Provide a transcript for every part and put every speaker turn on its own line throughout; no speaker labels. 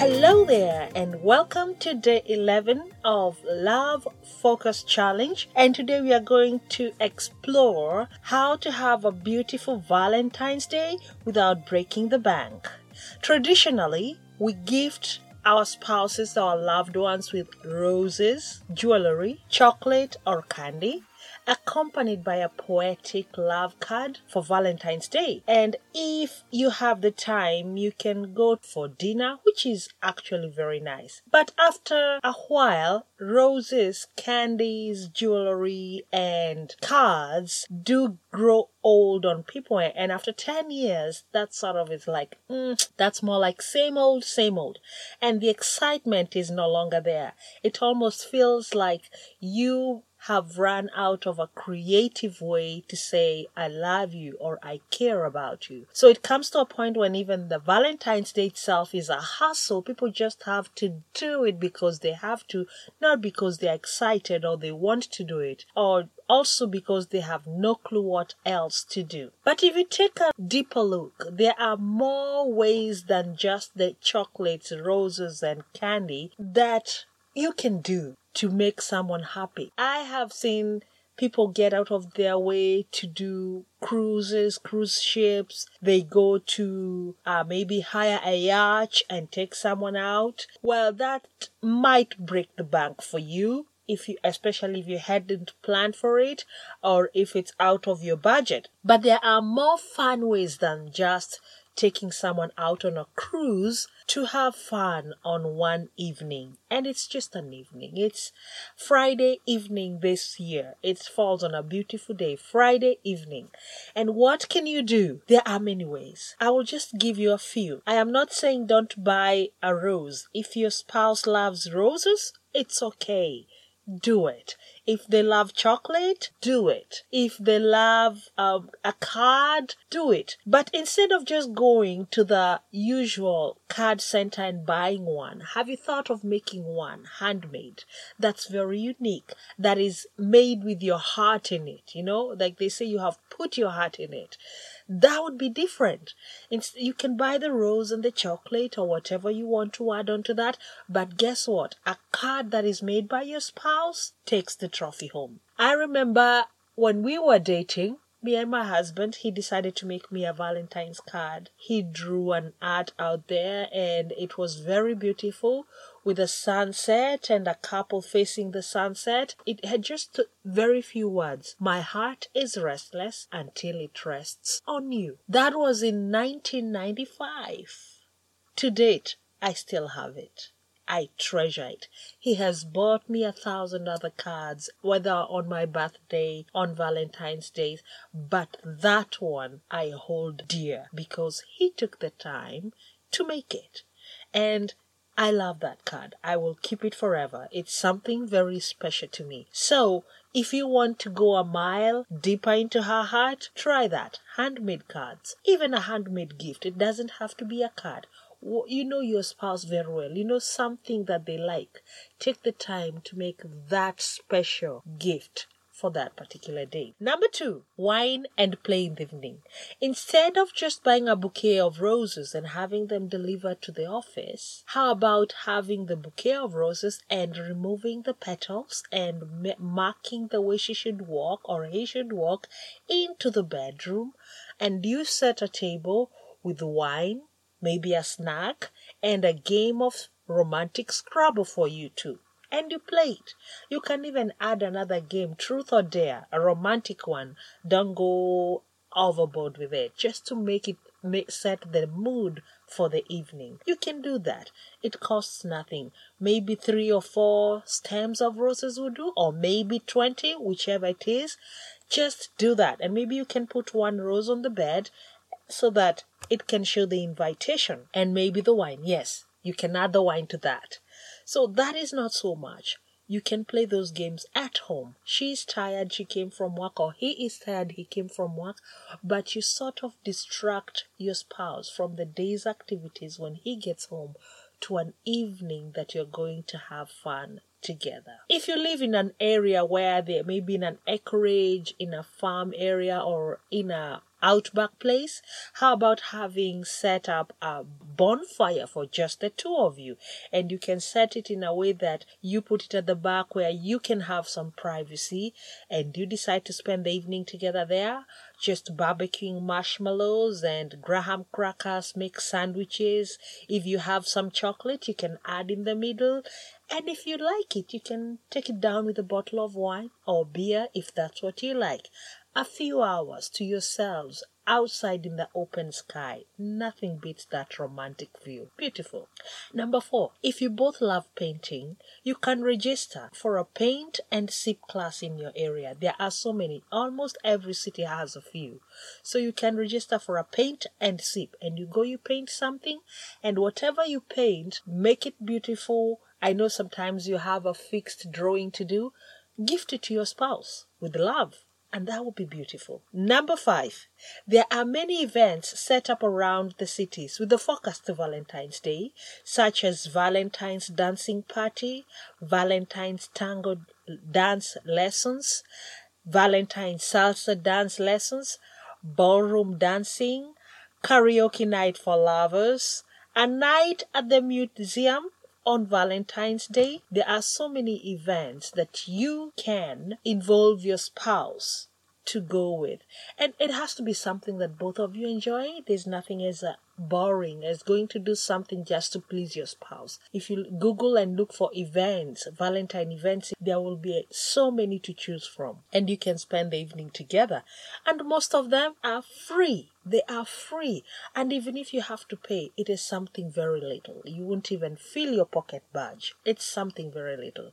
Hello there, and welcome to day 11 of Love Focus Challenge. And today we are going to explore how to have a beautiful Valentine's Day without breaking the bank. Traditionally, we gift our spouses or loved ones with roses, jewelry, chocolate, or candy accompanied by a poetic love card for Valentine's Day. And if you have the time, you can go for dinner, which is actually very nice. But after a while, roses, candies, jewelry, and cards do grow old on people. And after 10 years, that sort of is like, mm, that's more like same old, same old. And the excitement is no longer there. It almost feels like you have run out of a creative way to say, I love you or I care about you. So it comes to a point when even the Valentine's Day itself is a hustle. People just have to do it because they have to, not because they're excited or they want to do it, or also because they have no clue what else to do. But if you take a deeper look, there are more ways than just the chocolates, roses, and candy that you can do to make someone happy. I have seen people get out of their way to do cruises, cruise ships. They go to uh, maybe hire a yacht and take someone out. Well, that might break the bank for you. If you, especially if you hadn't planned for it or if it's out of your budget. But there are more fun ways than just taking someone out on a cruise to have fun on one evening. And it's just an evening. It's Friday evening this year. It falls on a beautiful day, Friday evening. And what can you do? There are many ways. I will just give you a few. I am not saying don't buy a rose. If your spouse loves roses, it's okay do it. If they love chocolate, do it. If they love um, a card, do it. But instead of just going to the usual card center and buying one, have you thought of making one handmade that's very unique, that is made with your heart in it? You know, like they say, you have put your heart in it that would be different. It's, you can buy the rose and the chocolate or whatever you want to add onto that, but guess what? A card that is made by your spouse takes the trophy home. I remember when we were dating, me and my husband, he decided to make me a Valentine's card. He drew an art out there and it was very beautiful with a sunset and a couple facing the sunset. It had just very few words. My heart is restless until it rests on you. That was in 1995. To date, I still have it. I treasure it. He has bought me a thousand other cards, whether on my birthday, on Valentine's Day, but that one I hold dear because he took the time to make it. And I love that card. I will keep it forever. It's something very special to me. So, if you want to go a mile deeper into her heart, try that. Handmade cards. Even a handmade gift. It doesn't have to be a card. You know your spouse very well. You know something that they like. Take the time to make that special gift for that particular day. Number two, wine and play in the evening. Instead of just buying a bouquet of roses and having them delivered to the office, how about having the bouquet of roses and removing the petals and marking the way she should walk or he should walk into the bedroom and you set a table with wine, maybe a snack, and a game of romantic Scrabble for you two and you play it. You can even add another game, Truth or Dare, a romantic one. Don't go overboard with it, just to make it make, set the mood for the evening. You can do that. It costs nothing. Maybe three or four stems of roses will do, or maybe 20, whichever it is. Just do that. And maybe you can put one rose on the bed so that it can show the invitation and maybe the wine. Yes, you can add the wine to that. So that is not so much. You can play those games at home. She's tired, she came from work, or he is tired, he came from work, but you sort of distract your spouse from the day's activities when he gets home to an evening that you're going to have fun together. If you live in an area where there may be in an acreage, in a farm area, or in a outback place? How about having set up a bonfire for just the two of you? And you can set it in a way that you put it at the back where you can have some privacy and you decide to spend the evening together there just barbecuing marshmallows and graham crackers, make sandwiches. If you have some chocolate, you can add in the middle. And if you like it, you can take it down with a bottle of wine or beer if that's what you like. A few hours to yourselves outside in the open sky. Nothing beats that romantic view. Beautiful. Number four, if you both love painting, you can register for a paint and sip class in your area. There are so many. Almost every city has a few. So you can register for a paint and sip and you go, you paint something and whatever you paint, make it beautiful. I know sometimes you have a fixed drawing to do. Gift it to your spouse with love and that would be beautiful. Number five, there are many events set up around the cities with the focus to Valentine's Day, such as Valentine's dancing party, Valentine's tango dance lessons, Valentine's salsa dance lessons, ballroom dancing, karaoke night for lovers, a night at the museum, on Valentine's Day, there are so many events that you can involve your spouse to go with. And it has to be something that both of you enjoy. There's nothing as uh, boring as going to do something just to please your spouse. If you Google and look for events, Valentine events, there will be so many to choose from. And you can spend the evening together. And most of them are free. They are free. And even if you have to pay, it is something very little. You won't even feel your pocket budge. It's something very little.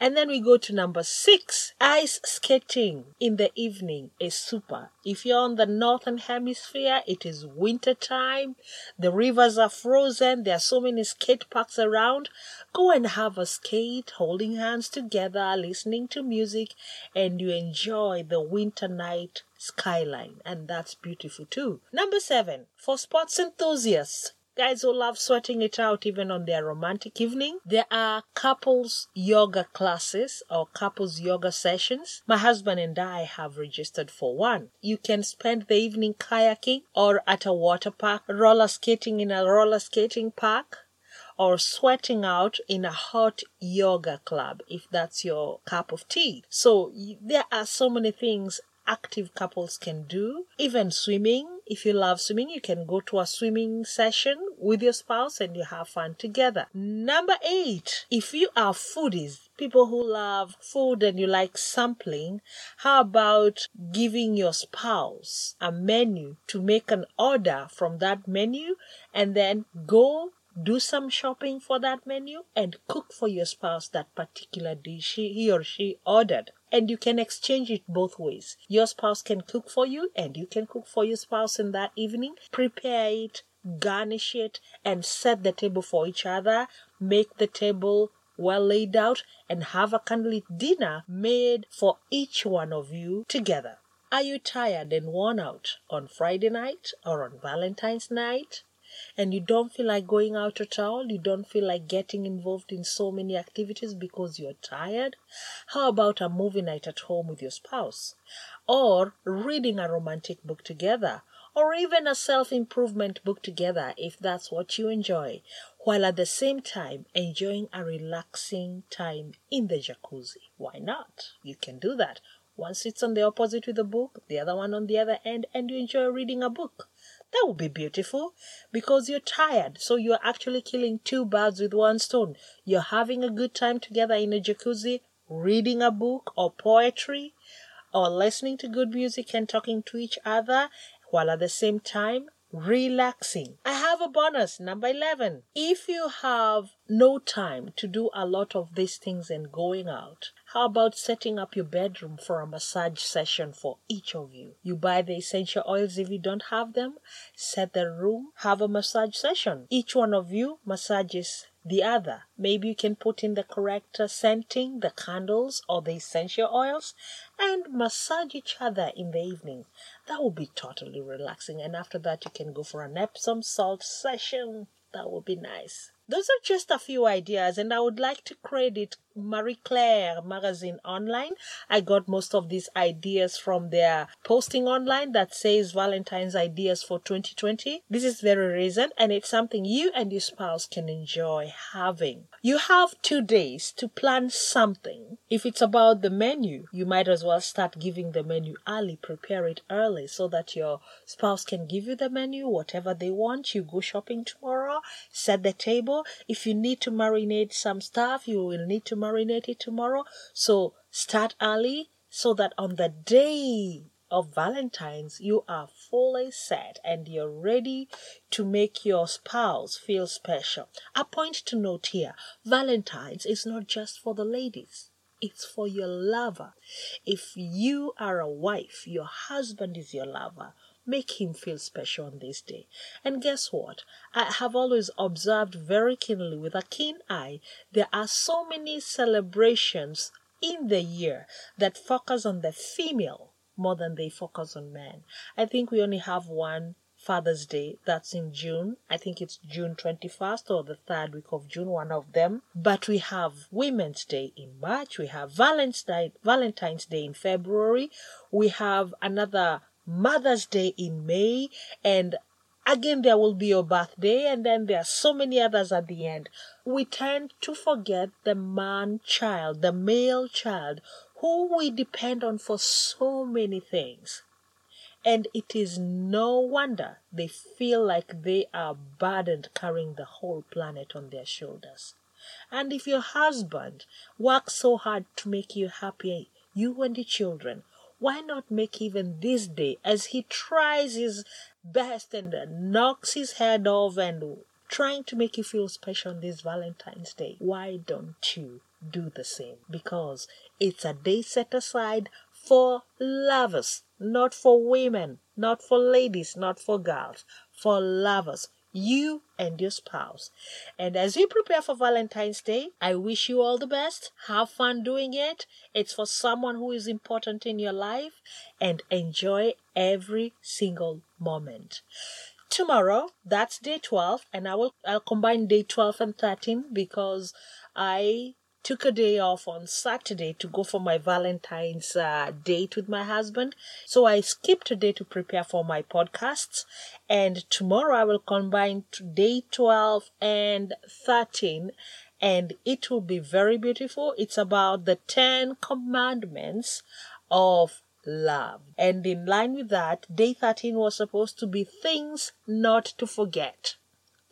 And then we go to number six. Ice skating in the evening is super. If you're on the northern hemisphere, it is winter time. The rivers are frozen. There are so many skate parks around. Go and have a skate, holding hands together, listening to music, and you enjoy the winter night skyline, and that's beautiful too. Number seven, for sports enthusiasts, guys who love sweating it out even on their romantic evening. There are couples yoga classes or couples yoga sessions. My husband and I have registered for one. You can spend the evening kayaking or at a water park, roller skating in a roller skating park. Or sweating out in a hot yoga club if that's your cup of tea. So there are so many things active couples can do. Even swimming. If you love swimming, you can go to a swimming session with your spouse and you have fun together. Number eight, if you are foodies, people who love food and you like sampling, how about giving your spouse a menu to make an order from that menu and then go do some shopping for that menu and cook for your spouse that particular dish he or she ordered and you can exchange it both ways. Your spouse can cook for you, and you can cook for your spouse in that evening. Prepare it, garnish it, and set the table for each other. Make the table well laid out, and have a candlelit dinner made for each one of you together. Are you tired and worn out on Friday night or on Valentine's night? And you don't feel like going out at all, you don't feel like getting involved in so many activities because you're tired, how about a movie night at home with your spouse? Or reading a romantic book together? Or even a self improvement book together if that's what you enjoy, while at the same time enjoying a relaxing time in the jacuzzi. Why not? You can do that. One sits on the opposite with a book, the other one on the other end, and you enjoy reading a book. That would be beautiful because you're tired. So you're actually killing two birds with one stone. You're having a good time together in a jacuzzi, reading a book or poetry, or listening to good music and talking to each other while at the same time relaxing. I have a bonus, number 11. If you have no time to do a lot of these things and going out, how about setting up your bedroom for a massage session for each of you? You buy the essential oils if you don't have them, set the room, have a massage session. Each one of you massages the other. Maybe you can put in the correct scenting, the candles or the essential oils, and massage each other in the evening. That will be totally relaxing. And after that, you can go for an Epsom salt session. That would be nice. Those are just a few ideas, and I would like to credit Marie Claire magazine online. I got most of these ideas from their posting online that says Valentine's ideas for 2020. This is very recent and it's something you and your spouse can enjoy having. You have two days to plan something. If it's about the menu, you might as well start giving the menu early, prepare it early so that your spouse can give you the menu, whatever they want. You go shopping tomorrow, set the table. If you need to marinate some stuff, you will need to marinate it tomorrow. So start early so that on the day of Valentine's, you are fully set and you're ready to make your spouse feel special. A point to note here Valentine's is not just for the ladies. It's for your lover. If you are a wife, your husband is your lover. Make him feel special on this day. And guess what? I have always observed very keenly with a keen eye there are so many celebrations in the year that focus on the female more than they focus on men. I think we only have one Father's Day that's in June. I think it's June 21st or the third week of June, one of them. But we have Women's Day in March. We have Valentine's Day, Valentine's Day in February. We have another Mother's Day in May, and again there will be your birthday, and then there are so many others at the end. We tend to forget the man child, the male child, who we depend on for so many things. And it is no wonder they feel like they are burdened carrying the whole planet on their shoulders. And if your husband works so hard to make you happy, you and the children, why not make even this day as he tries his best and knocks his head off and trying to make you feel special on this Valentine's Day? Why don't you do the same? Because it's a day set aside for lovers, not for women, not for ladies, not for girls, for lovers you and your spouse. And as you prepare for Valentine's Day, I wish you all the best. Have fun doing it. It's for someone who is important in your life and enjoy every single moment. Tomorrow, that's day 12, and I will I'll combine day 12 and 13 because I took a day off on Saturday to go for my Valentine's uh, date with my husband. So I skipped a day to prepare for my podcasts. And tomorrow I will combine day 12 and 13 and it will be very beautiful. It's about the 10 commandments of love. And in line with that, day 13 was supposed to be things not to forget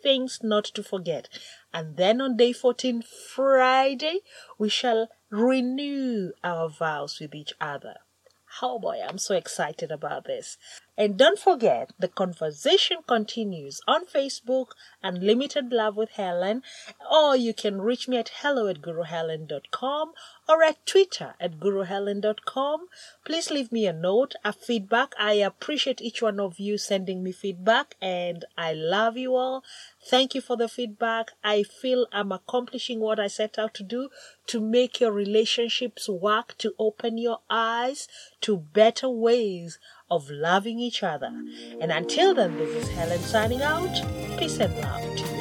things not to forget. And then on day 14, Friday, we shall renew our vows with each other. Oh boy, I'm so excited about this. And don't forget, the conversation continues on Facebook, Unlimited Love with Helen, or you can reach me at hello at guruhelen.com or at Twitter at guruhelen.com. Please leave me a note, a feedback. I appreciate each one of you sending me feedback, and I love you all. Thank you for the feedback. I feel I'm accomplishing what I set out to do to make your relationships work, to open your eyes to better ways of loving each other. And until then, this is Helen signing out. Peace and love.